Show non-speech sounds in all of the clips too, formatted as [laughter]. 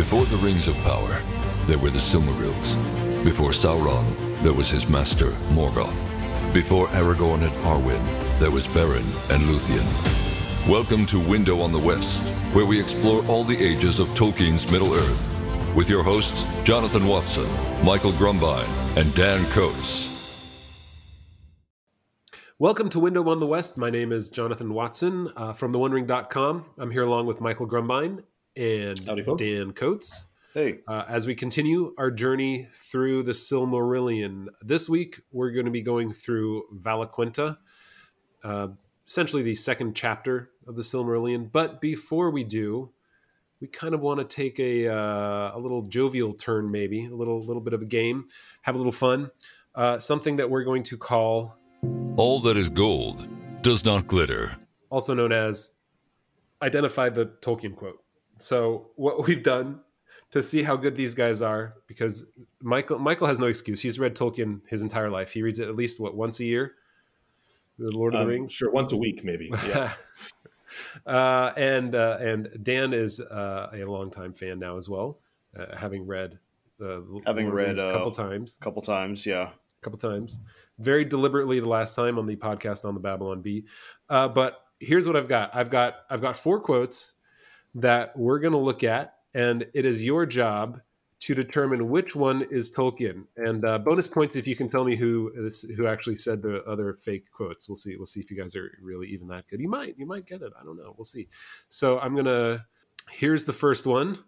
Before the Rings of Power, there were the Silmarils. Before Sauron, there was his master, Morgoth. Before Aragorn and Arwen, there was Beren and Luthien. Welcome to Window on the West, where we explore all the ages of Tolkien's Middle Earth. With your hosts, Jonathan Watson, Michael Grumbine, and Dan Coates. Welcome to Window on the West. My name is Jonathan Watson uh, from theonering.com. I'm here along with Michael Grumbine and Howdy. Dan Coates. Hey, Uh, as we continue our journey through the Silmarillion, this week we're going to be going through Valaquenta, uh, essentially the second chapter of the Silmarillion. But before we do, we kind of want to take a, uh, a little jovial turn, maybe a little little bit of a game, have a little fun. Uh, something that we're going to call, All that is gold does not glitter. also known as, identify the Tolkien quote. So what [laughs] we've done to see how good these guys are because Michael Michael has no excuse. He's read Tolkien his entire life. He reads it at least what once a year. The Lord of um, the Rings. Sure, once a week maybe. Yeah. [laughs] uh, and uh, and Dan is uh, a longtime fan now as well, uh, having read uh, Having Lord of read, a couple uh, times, a couple times, yeah. a couple times, very deliberately the last time on the podcast on the Babylon Bee. Uh, but here's what I've got. I've got I've got four quotes that we're going to look at, and it is your job to determine which one is Tolkien. And uh, bonus points if you can tell me who is, who actually said the other fake quotes. We'll see. We'll see if you guys are really even that good. You might. You might get it. I don't know. We'll see. So I'm gonna. Here's the first one.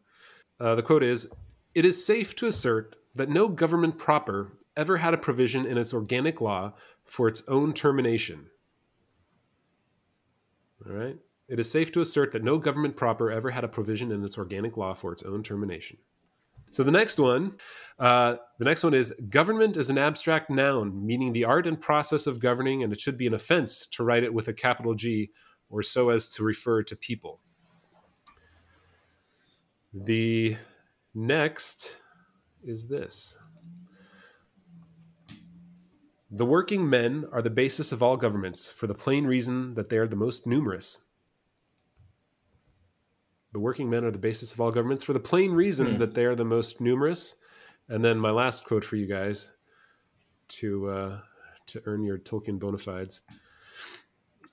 Uh, the quote is: "It is safe to assert that no government proper ever had a provision in its organic law for its own termination." All right. It is safe to assert that no government proper ever had a provision in its organic law for its own termination. So the next one, uh, the next one is government is an abstract noun, meaning the art and process of governing, and it should be an offense to write it with a capital G or so as to refer to people. The next is this. The working men are the basis of all governments for the plain reason that they are the most numerous. The working men are the basis of all governments for the plain reason Hmm. that they are the most numerous. And then my last quote for you guys to uh, to earn your Tolkien bona fides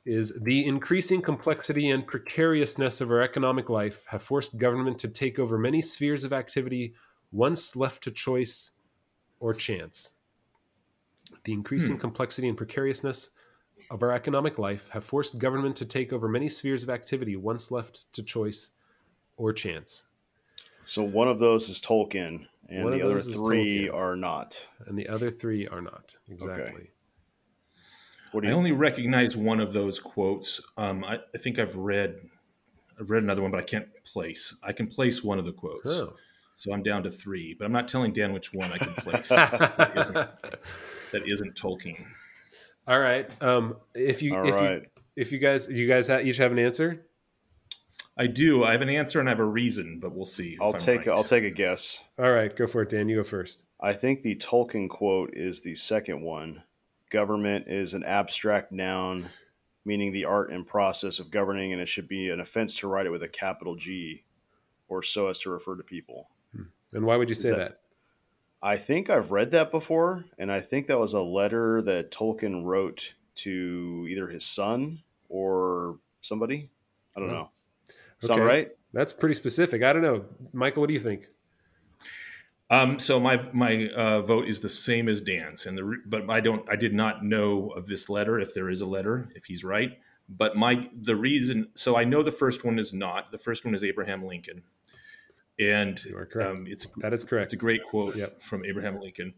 is the increasing complexity and precariousness of our economic life have forced government to take over many spheres of activity once left to choice or chance. The increasing complexity and precariousness of our economic life have forced government to take over many spheres of activity once left to choice or chance. So one of those is Tolkien, and One the other three Tolkien. are not. And the other three are not. Exactly. What do you I you? only recognize one of those quotes. Um, I, I think I've read, I've read another one, but I can't place. I can place one of the quotes, Oh. so I'm down to three. But I'm not telling Dan which one I can place. [laughs] that, isn't, that isn't Tolkien. All right. Um, if you All if right. you if you guys you guys ha- each have an answer, I do. I have an answer and I have a reason, but we'll see. I'll take. right. I'll take a guess. all right, go for it, Dan. You go first. I think the Tolkien quote is the second one. Government is an abstract noun, meaning the art and process of governing, and it should be an offense to write it with a capital G, or so as to refer to people. Hmm. And why would you say that- that? I think I've read that before, and I think that was a letter that Tolkien wrote to either his son or somebody. I don't Oh. know. Sound Okay. right? That's pretty specific. I don't know, Michael. What do you think? Um, so my my uh, vote is the same as Dan's, and the but I don't I did not know of this letter if there is a letter if he's right. But my the reason so I know the first one is not the first one is Abraham Lincoln, and You are correct. um, it's That is correct. it's a great quote Yep. from Abraham Lincoln.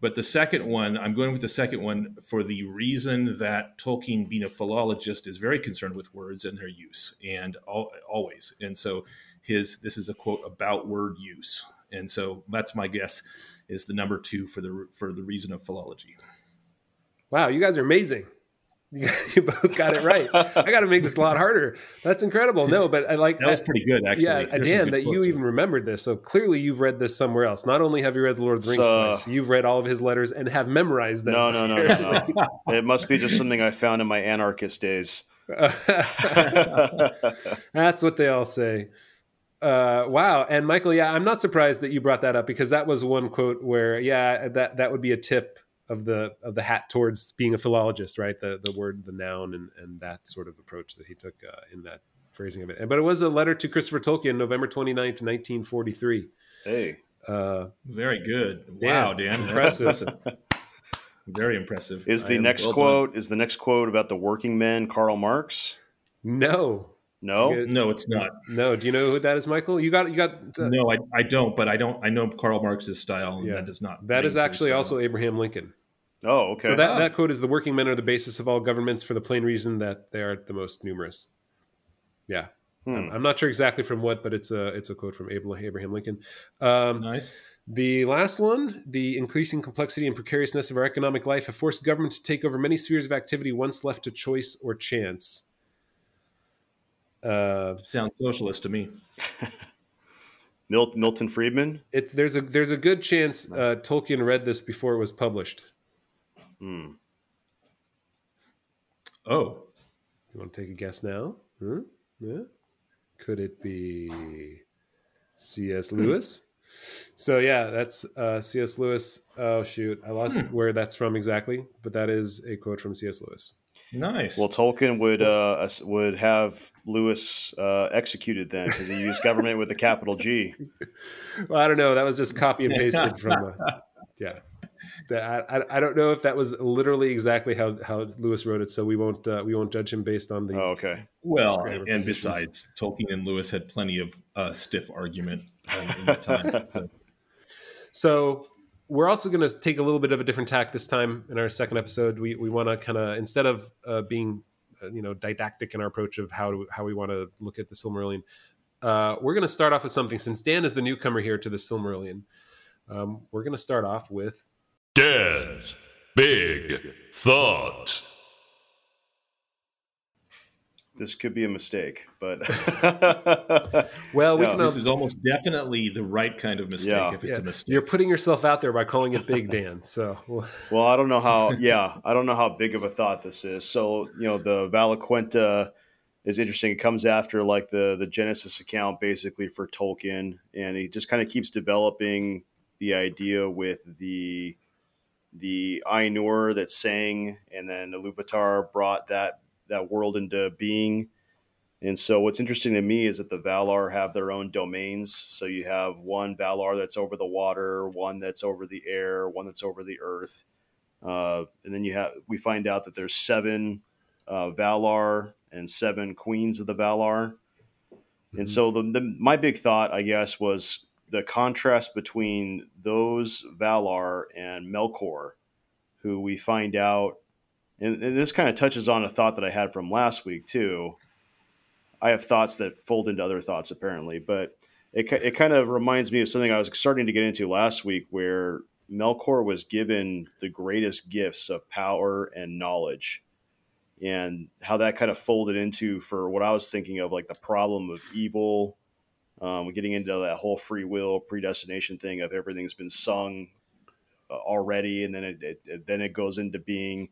But the second one, I'm going with the second one for the reason that Tolkien, being a philologist, is very concerned with words and their use, and al- always. And so, his this is a quote about word use, and so that's my guess is the number two for the for the reason of philology. Wow, you guys are amazing. [laughs] You, both got it right. I got to make this a lot harder. That's incredible. No, but I like That was pretty good, actually. Yeah, There's Dan, that you even remembered this. So clearly, you've read this somewhere else. Not only have you read The Lord of the Rings So- twice, you've read all of his letters and have memorized them. No, no, no, no, no. [laughs] it must be just something I found in my anarchist days. [laughs] That's what they all say. Uh, wow. And Michael, yeah, I'm not surprised that you brought that up because that was one quote where, yeah, that that would be a tip of the of the hat towards being a philologist, right? The the word, the noun, and and that sort of approach that he took uh, in that phrasing of it. But it was a letter to Christopher Tolkien, November 29th, 1943. Hey, Uh, Very good. Damn. Wow, Dan. Impressive. [laughs] Very impressive. is the next well quote is the next quote about the working men Karl Marx? no, No, Good. No, it's not. no. Do you know who that is, Michael? You got you got. Uh, No, I, I don't. But I don't. I know Karl Marx's style, and Yeah. that does not. That ring is true actually also Abraham Lincoln. Oh, okay. So that, Ah. that quote is the working men are the basis of all governments for the plain reason that they are the most numerous. Yeah. Hmm. I'm, I'm not sure exactly from what, but it's a it's a quote from Abraham Abraham Lincoln. Um, nice. The last one, the increasing complexity and precariousness of our economic life have forced government to take over many spheres of activity once left to choice or chance. Uh, Sounds socialist to me. [laughs] Milton Friedman. it's there's a there's a good chance uh, Tolkien read this before it was published. Hmm. Oh, You want to take a guess now? Hmm? Yeah. Could it be C.S. Lewis? So yeah, that's uh, C.S. Lewis. Oh shoot, I lost where that's from exactly, but that is a quote from C.S. Lewis. Nice. Well, Tolkien would uh, would have Lewis uh, executed then because he used government with a capital G. [laughs] Well, I don't know. That was just copy and pasted [laughs] from. Uh, yeah, That- I, I I don't know if that was literally exactly how, how Lewis wrote it. So we won't uh, we won't judge him based on the. Oh, okay. well, and positions. besides, Tolkien and Lewis had plenty of uh, stiff argument um, in that time. [laughs] So. So we're also going to take a little bit of a different tack this time in our second episode. We we want to kind of instead of uh, being uh, you know didactic in our approach of how to, how we want to look at the Silmarillion, uh, we're going to start off with something. Since Dan is the newcomer here to the Silmarillion, um, we're going to start off with Dan's Big Thought. This could be a mistake, but [laughs] well, we No, can. This is almost definitely the right kind of mistake Yeah. if it's yeah, a mistake. you're putting yourself out there by calling it Big Dan. So well, [laughs] well, I don't know how. [laughs] Yeah, I don't know how big of a thought this is. So you know, the Valaquenta is interesting. It comes after like the the Genesis account, basically for Tolkien, and he just kind of keeps developing the idea with the the Ainur that sang, and then Iluvatar brought that that world into being. And so, what's interesting to me is that the Valar have their own domains. So you have one Valar that's over the water, one that's over the air, one that's over the earth, uh, and then you have we find out that there's seven uh, Valar and seven queens of the Valar. And so, the, the my big thought, I guess, was the contrast between those Valar and Melkor, who we find out, and, and this kind of touches on a thought that I had from last week too. I have thoughts that fold into other thoughts apparently, but it, it kind of reminds me of something I was starting to get into last week where Melkor was given the greatest gifts of power and knowledge and how that kind of folded into for what I was thinking of like the problem of evil, um, getting into that whole free will predestination thing of everything's been sung uh, already and then it, it, it then it goes into being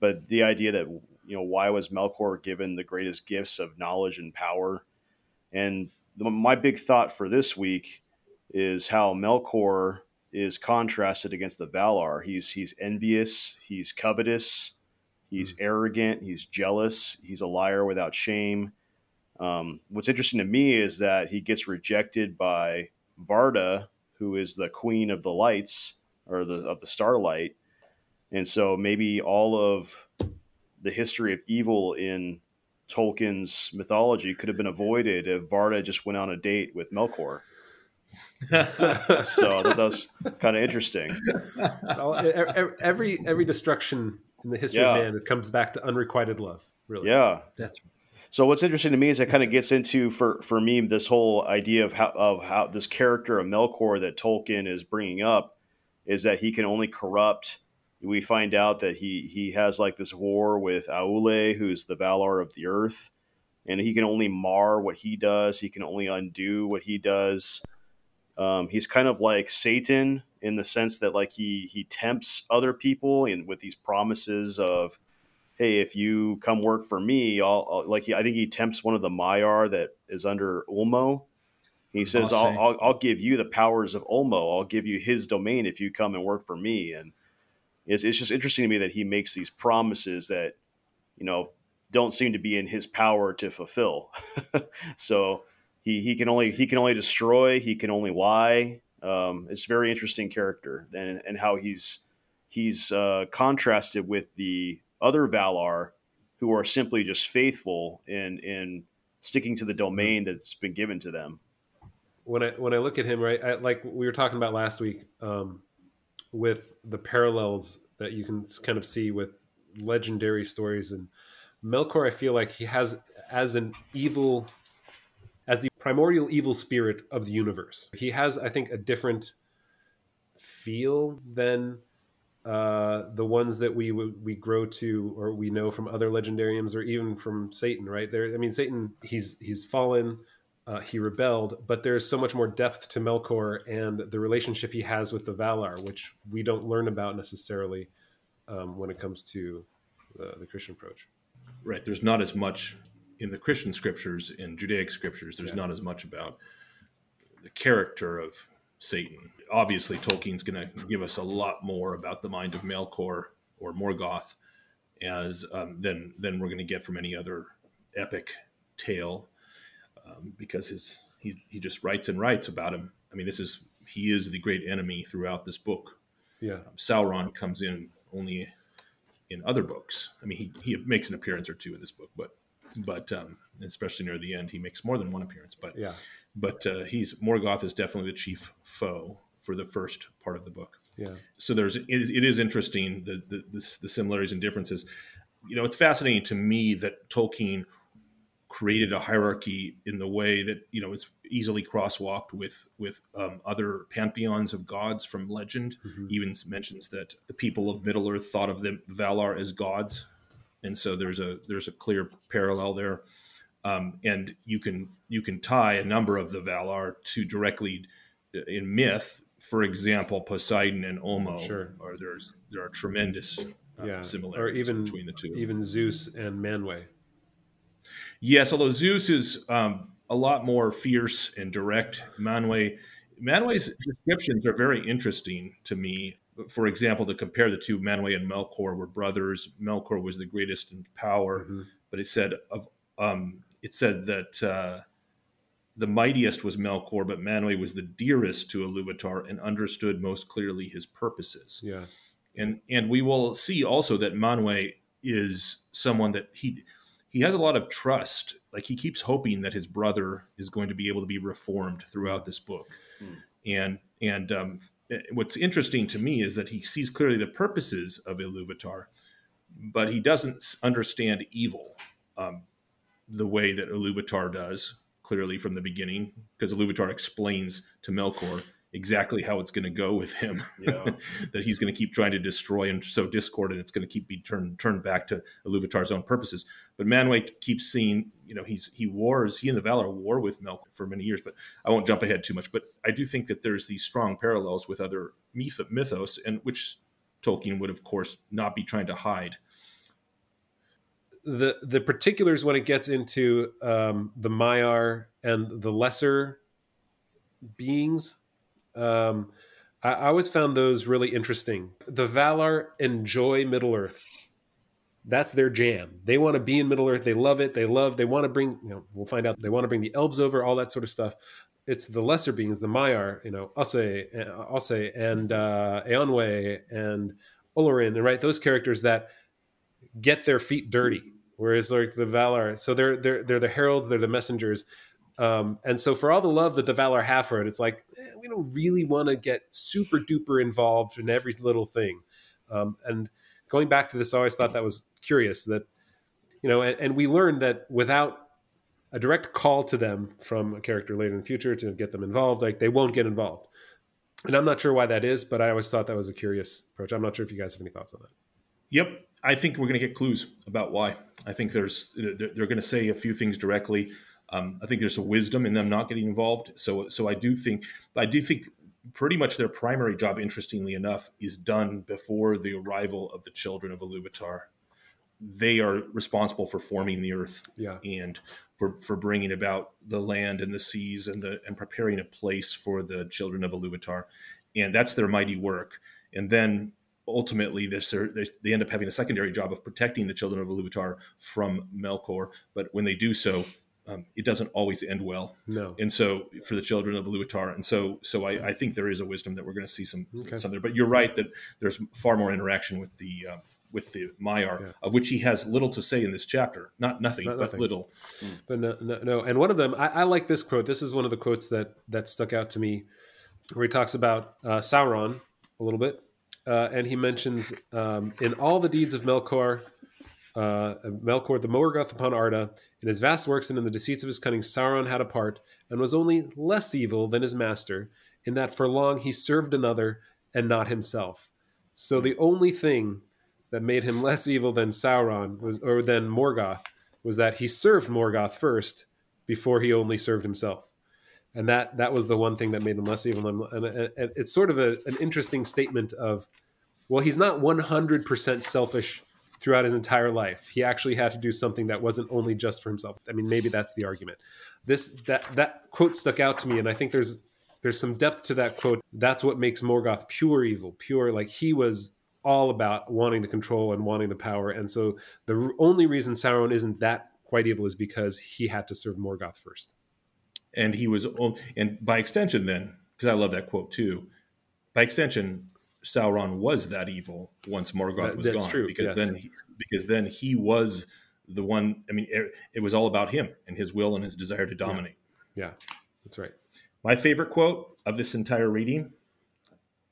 but the idea that you know why was Melkor given the greatest gifts of knowledge and power? And the, my big thought for this week is how Melkor is contrasted against the Valar. He's he's envious he's covetous he's arrogant he's jealous he's a liar without shame. Um, what's interesting to me is that he gets rejected by Varda who is the queen of the lights or the of the starlight and so maybe all of the history of evil in Tolkien's mythology could have been avoided if Varda just went on a date with Melkor. So that was kind of interesting. every every destruction in the history Yeah. of man it comes back to unrequited love. Really. Yeah. That's So what's interesting to me is it kind of gets into for for me this whole idea of how of how this character of Melkor that Tolkien is bringing up is that he can only corrupt. We find out that he he has like this war with Aule, who's the Valar of the Earth, and he can only mar what he does. He can only undo what he does. Um, he's kind of like Satan in the sense that like he he tempts other people and with these promises of hey, if you come work for me, I'll, I'll like he, I think he tempts one of the Maiar that is under Ulmo, He says, I'll I'll. I'll, give you the powers of Ulmo. I'll give you his domain if you come and work for me. And it's, it's just interesting to me that he makes these promises that, you know, don't seem to be in his power to fulfill. [laughs] so he, he can only he can only destroy. He can only lie. Um, it's a very interesting character and and how he's he's uh, contrasted with the other Valar who are simply just faithful in in sticking to the domain that's been given to them. when I when I look at him, right, I, like we were talking about last week, um, with the parallels that you can kind of see with legendary stories and Melkor, I feel like he has as an evil, as the primordial evil spirit of the universe. He has, I think, a different feel than uh, the ones that we we grow to or we know from other legendariums or even from Satan. Right there, I mean, Satan, he's he's fallen. Uh, he rebelled, but there's so much more depth to Melkor and the relationship he has with the Valar, which we don't learn about necessarily um, when it comes to the, the Christian approach. Right. There's not as much in the Christian scriptures in Judaic scriptures. There's Yeah. not as much about the character of Satan. Obviously, Tolkien's going to give us a lot more about the mind of Melkor or Morgoth as um, than than we're going to get from any other epic tale, um, because his he he just writes and writes about him. I mean, this is he is the great enemy throughout this book. Yeah, Sauron comes in only in other books. I mean, he, he makes an appearance or two in this book, but but um, especially near the end, he makes more than one appearance. But yeah, but uh, he's Morgoth is definitely the chief foe for the first part of the book. yeah, So there's it is, it is interesting the, the the the similarities and differences. You know, it's fascinating to me that Tolkien created a hierarchy in the way that you know is easily crosswalked with with um, other pantheons of gods from legend. Mhm. Even mentions that the people of Middle Earth thought of the Valar as gods, and so there's a there's a clear parallel there. Um, and you can you can tie a number of the Valar to directly uh, in myth. For example, Poseidon and Ulmo, Sure. Or there's there are tremendous uh, yeah. Or similarities even between the two. even Zeus and Manwë. Yes, although Zeus is um, a lot more fierce and direct. Manwë, Manwë's descriptions are very interesting to me. For example, to compare the two, Manwë and Melkor were brothers. Melkor was the greatest in power, Mhm. but it said of um, it said that uh, the mightiest was Melkor, but Manwë was the dearest to Iluvatar and understood most clearly his purposes Yeah, and and we will see also that Manwë is someone that he he has a lot of trust. Like he keeps hoping that his brother is going to be able to be reformed throughout this book. Hmm. And and um, what's interesting to me is that he sees clearly the purposes of Iluvatar, but he doesn't understand evil um, the way that Iluvatar does clearly from the beginning, because Iluvatar explains to Melkor exactly how it's going to go with him Yeah. [laughs] that he's going to keep trying to destroy and sow discord, and it's going to keep be turned turned back to Iluvatar's own purposes. But Manwë keeps seeing, you know, he's he wars, he and the Valar war with Melkor for many years. But I won't jump ahead too much. But I do think that there's these strong parallels with other myth, mythos, and which Tolkien would, of course, not be trying to hide. the the particulars when it gets into um, the Maiar and the lesser beings, um, I, I always found those really interesting. The Valar enjoy Middle Earth. That's their jam. They want to be in Middle Earth. They love it. They love. They want to bring. You know, we'll find out. They want to bring the elves over. All that sort of stuff. It's the lesser beings, the Maiar. You know, Ossë, Ossë, and uh, Eonwe, and Olorin, and right those characters that get their feet dirty whereas like the Valar, so they're they're they're the heralds, they're the messengers, um, and so for all the love that the Valar have for it, it's like eh, we don't really want to get super duper involved in every little thing. Um, and going back to this, I always thought that was curious that you know, and, and we learned that without a direct call to them from a character later in the future to get them involved, like they won't get involved. And I'm not sure why that is, but I always thought that was a curious approach. I'm not sure if you guys have any thoughts on that. Yep, I think we're going to get clues about why. I think there's they're, they're going to say a few things directly. Um, I think there's a wisdom in them not getting involved. So so I do think I do think pretty much their primary job, interestingly enough, is done before the arrival of the children of Iluvatar. They are responsible for forming the earth Yeah. and for for bringing about the land and the seas and the and preparing a place for the children of Iluvatar, and that's their mighty work. And then ultimately this they end up having a secondary job of protecting the children of Iluvatar from Melkor. But when they do so, um, it doesn't always end well. No. And so for the children of Iluvatar, and so so I, I, think there is a wisdom that we're going to see some okay. some there. But you're right that there's far more interaction with the uh, with the Maiar, yeah. of which he has little to say in this chapter. Not nothing, Not but nothing. little. But no, no, no, And one of them, I, I, like this quote. This is one of the quotes that that stuck out to me, where he talks about uh, Sauron a little bit, uh, and he mentions um, in all the deeds of Melkor, uh, Melkor the Morgoth upon Arda, in his vast works and in the deceits of his cunning, Sauron had a part, and was only less evil than his master, in that for long he served another and not himself. So the only thing that made him [laughs] less evil than Sauron was, or than Morgoth, was that he served Morgoth first before he only served himself, and that that was the one thing that made him less evil. And, and, and it's sort of a, an interesting statement of, well, he's not one hundred percent selfish throughout his entire life. He actually had to do something that wasn't only just for himself. I mean, maybe that's the argument. This that that quote stuck out to me, and I think there's there's some depth to that quote. That's what makes Morgoth pure evil, pure like he was all about wanting the control and wanting the power. And so the only reason Sauron isn't that quite evil is because he had to serve Morgoth first. And he was, and by extension, then, because I love that quote too, by extension, Sauron was that evil once Morgoth that, was gone. True. Because yes. then, he, because then he was the one. I mean, it, it, was all about him and his will and his desire to dominate. Yeah. yeah, that's right. My favorite quote of this entire reading,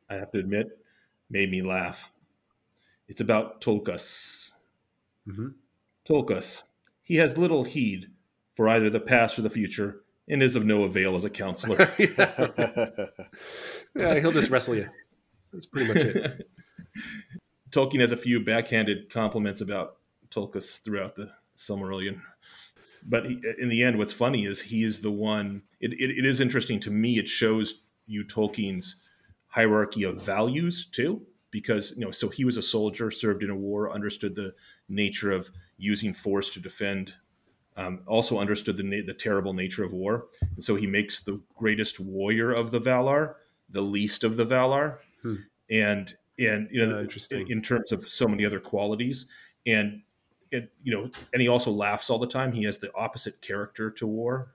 I have to admit, made me laugh. It's about Tulkas. Mm-hmm. Tulkas. He has little heed for either the past or the future, and is of no avail as a counselor. [laughs] [laughs] yeah, he'll just wrestle you. That's pretty much it. [laughs] Tolkien has a few backhanded compliments about Tulkas throughout the Silmarillion. But he, in the end, what's funny is he is the one. It, it, it is interesting to me. It shows you Tolkien's hierarchy of values too because you know so he was a soldier served in a war understood the nature of using force to defend um, also understood the, the terrible nature of war and so he makes the greatest warrior of the valar the least of the valar hmm. and and you know uh, interesting. in terms of so many other qualities and and you know and he also laughs all the time he has the opposite character to war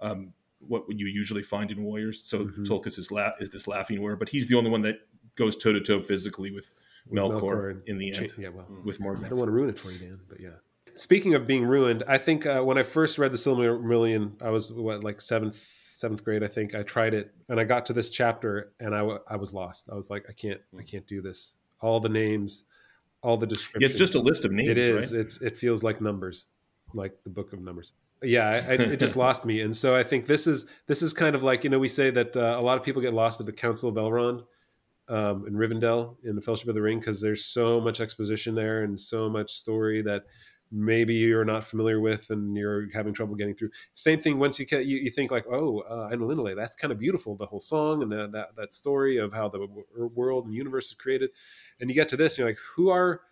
um, what would you usually find in warriors so mm-hmm. Tulkas is la- is this laughing warrior but he's the only one that goes toe to toe physically with, with Melkor, Melkor in the end. Yeah, well, with. I don't want to ruin it for you, Dan, but yeah. Speaking of being ruined, I think uh, when I first read the Silmarillion, I was what like seventh seventh grade, I think. I tried it and I got to this chapter and I, w- I was lost. I was like, I can't I can't do this. All the names, all the descriptions. It's just a list of names. It is. Right? It's it feels like numbers, like the book of numbers. Yeah, I, I, it just [laughs] lost me, and so I think this is this is kind of like you know we say that uh, a lot of people get lost at the Council of Elrond um, in Rivendell in the Fellowship of the Ring because there's so much exposition there and so much story that maybe you're not familiar with and you're having trouble getting through. Same thing once you you, you think like, oh, uh, Ainulindalë, that's kind of beautiful, the whole song and that, that that story of how the world and universe is created, and you get to this, and you're like, who are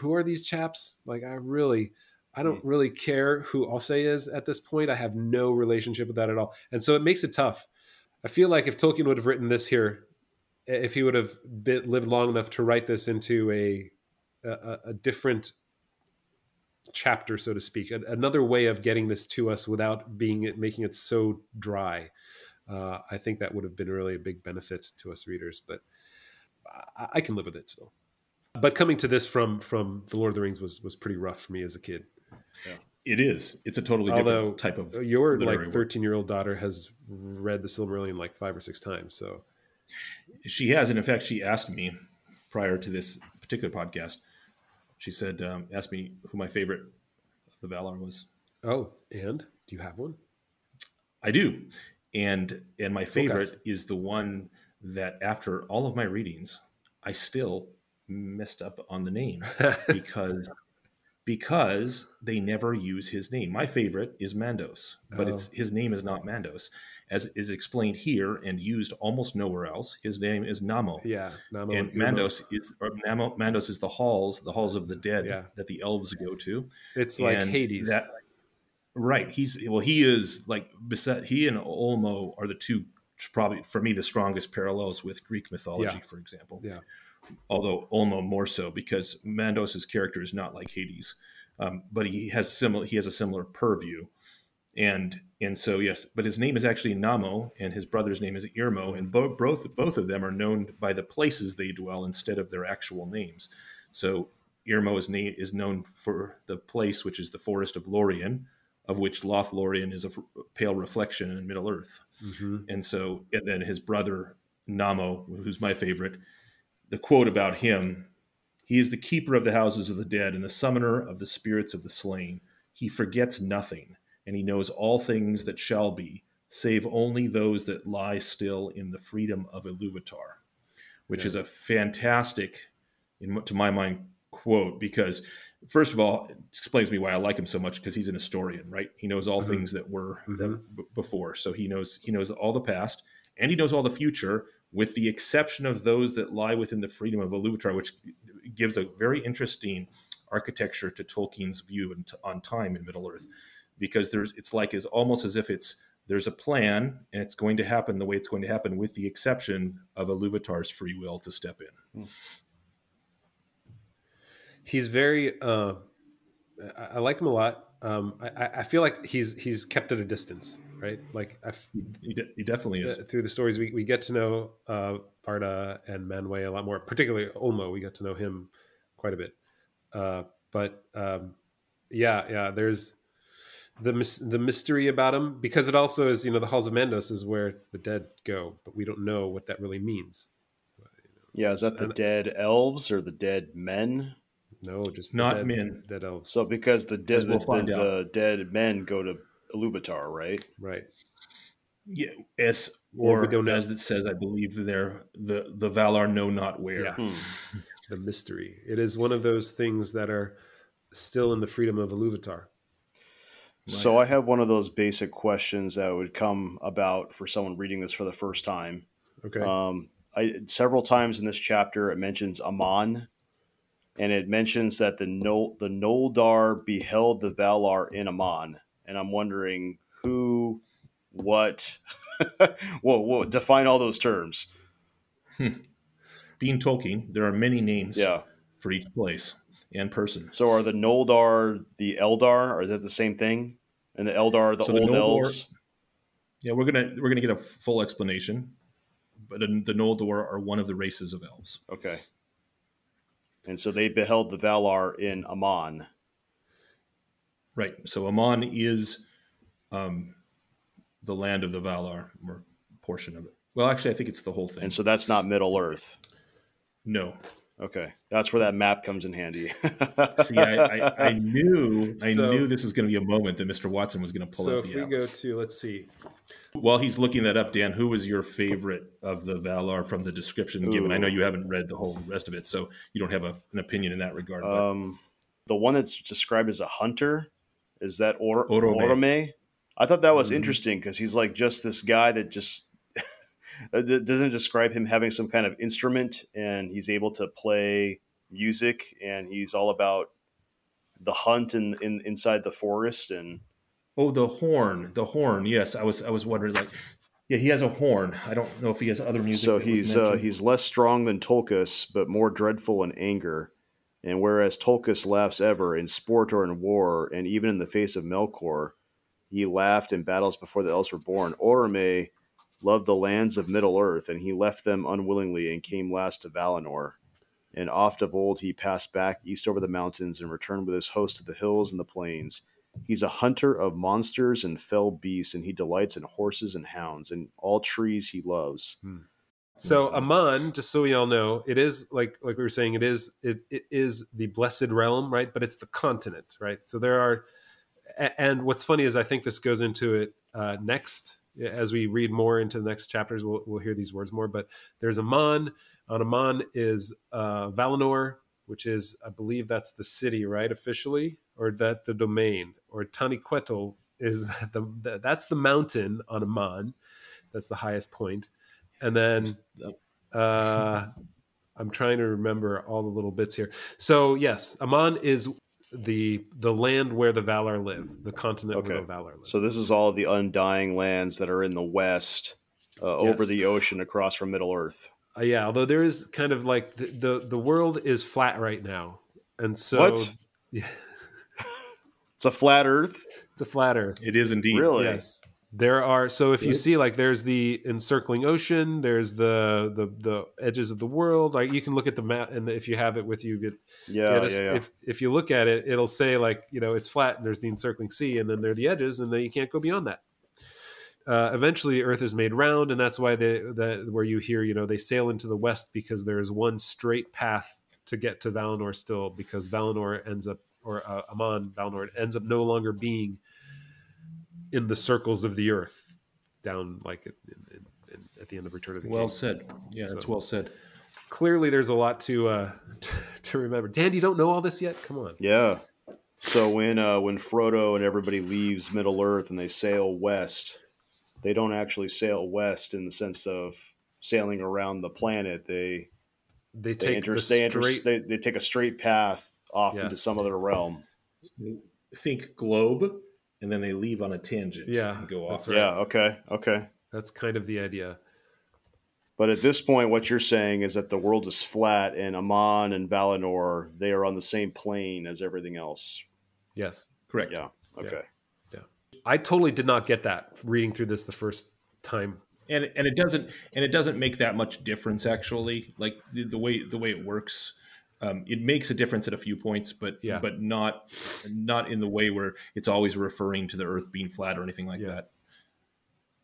who are these chaps? Like, I really. I don't hmm. really care who Alsei is at this point. I have no relationship with that at all. And so it makes it tough. I feel like if Tolkien would have written this here if he would have been, lived long enough to write this into a a, a different chapter, so to speak, another way of getting this to us without being it making it so dry. Uh, I think that would have been really a big benefit to us readers, but I, I, can live with it still. But coming to this from from the Lord of the Rings was was pretty rough for me as a kid. Yeah. It is. It's a totally Although different type of. Your like thirteen year old daughter has read the Silmarillion like five or six times, so she has, and in fact, she asked me prior to this particular podcast. She said, um, "Asked me who my favorite of the Valar was." Oh, and do you have one? I do, and and my favorite is the one that after all of my readings, I still messed up on the name [laughs] because because they never use his name. My favorite is Mandos, but oh. it's his name is not Mandos as is explained here and used almost nowhere else. His name is Namo. Yeah, Namo and Mandos is or Namo, Mandos is the halls, the halls of the dead yeah. that the elves go to. It's like and Hades. That, Right. He's well. He is like beset. He and Ulmo are the two probably for me the strongest parallels with Greek mythology, Yeah. for example. Yeah. Although Ulmo more so because Mandos's character is not like Hades, um, but he has similar. He has a similar purview, and and so yes, but his name is actually Namo, and his brother's name is Irmo, and both both both of them are known by the places they dwell instead of their actual names. So Irmo's name is known for the place which is the forest of Lorien, of which Lothlorien is a f- pale reflection in Middle Earth. Mhm. And so, and then his brother Namo, who's my favorite, the quote about him He is the keeper of the houses of the dead and the summoner of the spirits of the slain. He forgets nothing, and he knows all things that shall be, save only those that lie still in the freedom of Iluvatar, which is a fantastic, in, to my mind, quote because first of all, it explains me why I like him so much because he's an historian, right? He knows all Mhm. things that were Mhm. that b- before, so he knows he knows all the past and he knows all the future, with the exception of those that lie within the freedom of Iluvatar, which gives a very interesting architecture to Tolkien's view on, time in Middle Earth, because there's it's like is almost as if it's there's a plan and it's going to happen the way it's going to happen, with the exception of Iluvatar's free will to step in. He's very. Uh, I like him a lot. Um, I- I, I feel like he's he's kept at a distance, right? Like I f- He, de- he definitely is. uh, through the stories, we, we get to know uh, Varda and Manwë a lot more. Particularly Ulmo, we get to know him quite a bit. Uh, but um, yeah, yeah, there's the mys- the mystery about him because it also is you know the halls of Mandos is where the dead go, but we don't know what that really means. Yeah, is that the And- dead elves or the dead men? No, just Not dead, men. dead elves. So because the dead we'll the, the, the dead men go to Iluvatar, right? right. Yeah, yes, Or or, we don't know. as it says, I believe there the the Valar know not where. Yeah. Hmm. the mystery. It is one of those things that are still in the freedom of Iluvatar. So I have one of those basic questions that would come about for someone reading this for the first time. Okay. Um, I several times in this chapter it mentions Aman, and it mentions that the Nol, the Noldor beheld the Valar in Aman, and I'm wondering who, what, [laughs] whoa, whoa, define all those terms. Hmm. Being Tolkien, there are many names Yeah. for each place and person. So are the Noldor the Eldar? Are that the same thing? And the Eldar the So the old Noldor- elves? Yeah, we're gonna we're gonna get a full explanation, but the the Noldor are one of the races of elves. Okay. And so they beheld the Valar in Aman. Right. So Aman is um, the land of the Valar, or portion of it. Well, actually, I think it's the whole thing. And so that's not Middle Earth. no. Okay. That's where that map comes in handy. [laughs] See, I, I, I knew I So- knew this was going to be a moment that Mr. Watson was going to pull so out So if the we go to let's see. While he's looking that up, Dan, who was your favorite of the Valar from the description given? I know you haven't read the whole rest of it, so you don't have a, an opinion in that regard. But um, the one that's described as a hunter is that or- Orome. Orome? I thought that was Mhm. interesting because he's like just this guy that just it doesn't describe him having some kind of instrument and he's able to play music and he's all about the hunt in, in inside the forest and oh, the horn, the horn. Yes, I was I was wondering like, yeah, he has a horn. I don't know if he has other music. so he's uh, he's less strong than Tulkas, but more dreadful in anger. And whereas Tulkas laughs ever in sport or in war, and even in the face of Melkor, he laughed in battles before the elves were born. Orome loved the lands of Middle Earth, and he left them unwillingly and came last to Valinor. And oft of old he passed back east over the mountains and returned with his host to the hills and the plains. He's a hunter of monsters and fell beasts, and he delights in horses and hounds, and all trees he loves. So Aman, just so we all know, it is like like we were saying, it is it, it is the blessed realm, right? But it's the continent, right? So there are, and what's funny is I think this goes into it uh, next as we read more into the next chapters. We'll we'll hear these words more. But there's Aman. On Aman is uh, Valinor, which is I believe that's the city, right? Officially, or that the domain, or Taniquetil is [laughs] the, the that's the mountain on Aman. That's the highest point, and then uh, [laughs] I'm trying to remember all the little bits here. So yes, Aman is the the land where the Valar live, the continent where the Valar live. So this is all the undying lands that are in the west, uh, over the ocean across from Middle Earth. Uh, yeah, although there is kind of like the, the the world is flat right now, and so What? Yeah, [laughs] It's a flat Earth. it's a flat Earth. It is indeed. Really? Yes, there are. So if you see, like, there's the encircling ocean, there's the the the edges of the world. Like you can look at the map, and if you have it with you, get Yeah, Yeah, yeah, yeah. If if you look at it, it'll say like you know it's flat and there's the encircling sea, and then there are the edges, and then you can't go beyond that. Uh, eventually, Earth is made round, and that's why they that where you hear you know they sail into the west because there is one straight path to get to Valinor still because Valinor ends up or uh, Aman Valinor ends up no longer being in the circles of the Earth down like in, in, in, at the end of Return of the Well King said. Yeah, that's So- well said. clearly there's a lot to uh [laughs] to remember dan you don't know all this yet come on Yeah. So when uh, when Frodo and everybody leaves Middle Earth and they sail west, they don't actually sail west in the sense of sailing around the planet. They they they take enter, the they, enter straight they, they take a straight path off Yeah. into some other realm. Think globe, and then they leave on a tangent. Yeah, and go off. right. Yeah. Okay. Okay. that's kind of the idea But at this point, what you're saying is that the world is flat, and Aman and Valinor they are on the same plane as everything else. yes Correct. Yeah. Okay. Yeah. I totally did not get that reading through this the first time and and it doesn't and it doesn't make that much difference actually like the, the way the way it works um, it makes a difference at a few points but Yeah. but not not in the way where it's always referring to the earth being flat or anything like Yeah. that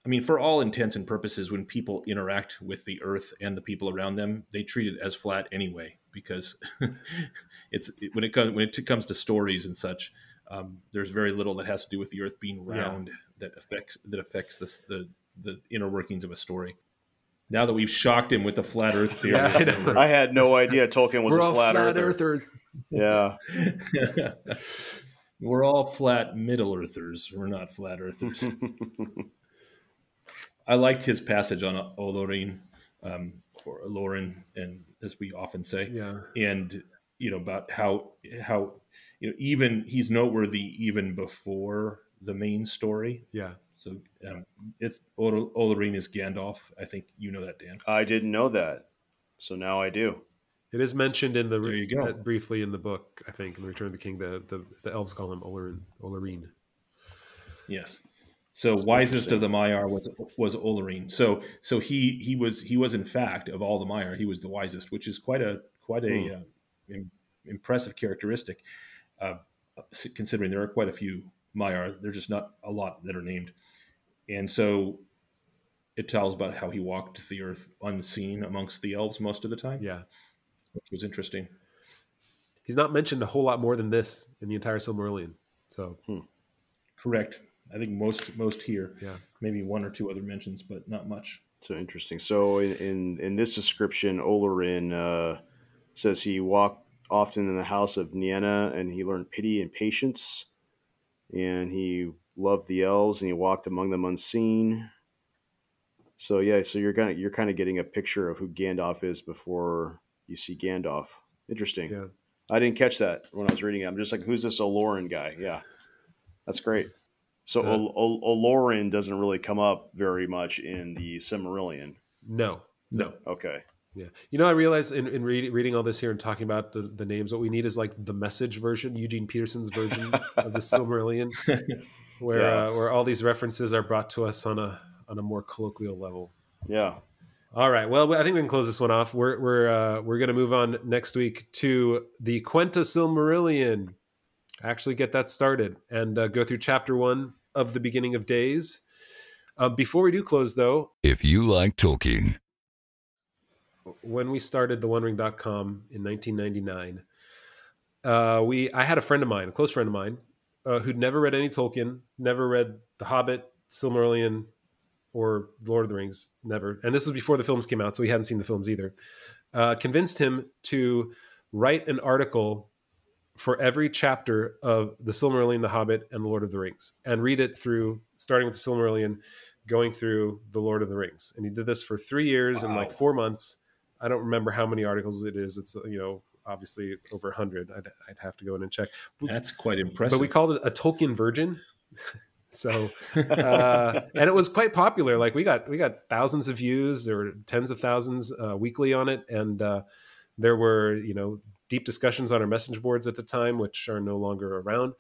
i mean for all intents and purposes when people interact with the earth and the people around them they treat it as flat anyway because [laughs] it's it, when it comes when it comes to stories and such um, there's very little that has to do with the earth being Yeah. round that affects that affects this the the inner workings of a story. Now that we've shocked him with the flat Earth theory, [laughs] Yeah, I. I had no idea Tolkien was we're a all flat, flat, earther. earthers Yeah. [laughs] we're all flat Middle Earthers. We're not flat Earthers. [laughs] I liked his passage on Olorin, um, or Lorin, and as we often say, yeah and you know about how how you know even he's noteworthy even before the main story. yeah So um, it's Ol- Olorin is Gandalf. I think you know that, Dan. I didn't know that. So now I do. it is mentioned in the There you go. uh, briefly in the book i think in the return of the king the the, the elves call him Olorin, Olorin. Yes. So wisest of the Maiar was was Olorin. So so he he was he was in fact of all the Maiar he was the wisest, which is quite a quite a uh, im- impressive characteristic. Uh, considering there are quite a few Maiar, there's just not a lot that are named, and so it tells about how he walked the earth unseen amongst the elves most of the time, yeah which was interesting. he's not mentioned a whole lot more than this in the entire silmarillion so Correct. I think most most here, yeah maybe one or two other mentions, but not much. So interesting. So in in, in this description, Olorin uh, says he walked often in the house of Nienna, and he learned pity and patience, and he loved the elves, and he walked among them unseen. So yeah, so you're kind of you're kind of getting a picture of who Gandalf is before you see Gandalf. Interesting. yeah I didn't catch that when I was reading it. I'm just like, who's this Olorin guy? Yeah, that's great. So Uh, Ol- Ol- Olorin doesn't really come up very much in the Silmarillion. no no Okay. Yeah, you know, I realize in, in read, reading all this here and talking about the, the names, what we need is like the message version, Eugene Peterson's version of the Silmarillion, [laughs] where Yeah. uh, where all these references are brought to us on a on a more colloquial level. Yeah. All right, well, I think we can close this one off. We're we're uh, we're going to move on next week to the Quenta Silmarillion. Actually, get that started and uh, go through chapter one of the beginning of days. Uh, before we do close, though, If you like Tolkien, when we started the onering.com in 1999 uh, we i had a friend of mine a close friend of mine uh, who'd never read any tolkien never read the hobbit silmarillion or lord of the rings never. And this was before the films came out so he hadn't seen the films either. Uh, convinced him to write an article for every chapter of the silmarillion the hobbit and the lord of the rings and read it through starting with the silmarillion going through the lord of the rings. And he did this for three years and like four months I don't remember how many articles it is. It's you know obviously over 100. I'd, I'd have to go in and check. That's quite impressive. But we called it a Tolkien Virgin. [laughs] so [laughs] uh, and it was quite popular like we got we got thousands of views or tens of thousands uh, weekly on it and uh, there were you know deep discussions on our message boards at the time which are no longer around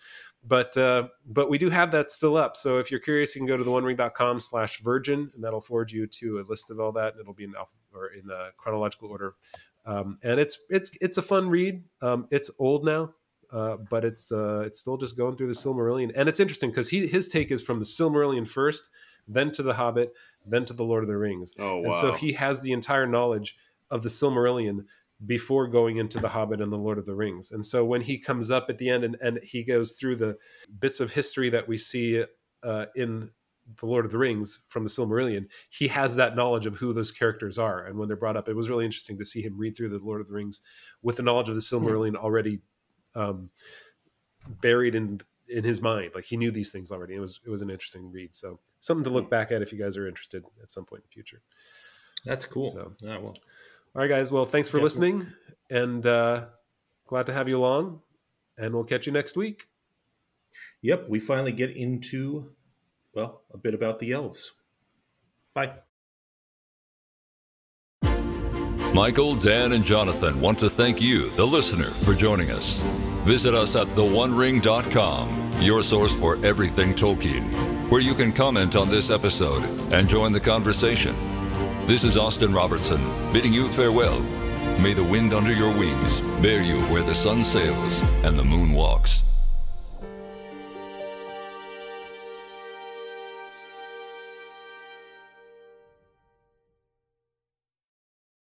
but uh, but we do have that still up so if you're curious you can go to the onering.com slash virgin and that'll forward you to a list of all that and it'll be in alpha or in uh, chronological order um, and it's it's it's a fun read um, it's old now uh, but it's uh, it's still just going through the Silmarillion, and it's interesting because he his take is from the Silmarillion first, then to the Hobbit, then to the Lord of the Rings. Oh, wow. And so he has the entire knowledge of the Silmarillion before going into the Hobbit and the Lord of the Rings. And so when he comes up at the end and, and he goes through the bits of history that we see uh, in the Lord of the Rings from the Silmarillion, he has that knowledge of who those characters are. And when they're brought up, it was really interesting to see him read through the Lord of the Rings with the knowledge of the Silmarillion already um, buried in in his mind. Like he knew these things already. It was it was an interesting read. So something to look back at if you guys are interested at some point in the future. That's cool. So- yeah, well, All right, guys. Well, thanks for Yeah. listening, and uh, glad to have you along. And we'll catch you next week. yep. We finally get into well a bit about the elves. Bye. Michael, Dan, and Jonathan want to thank you, the listener, for joining us. Visit us at theonering.com, your source for everything Tolkien, where you can comment on this episode and join the conversation. This is Austin Robertson, bidding you farewell. May the wind under your wings bear you where the sun sails and the moon walks.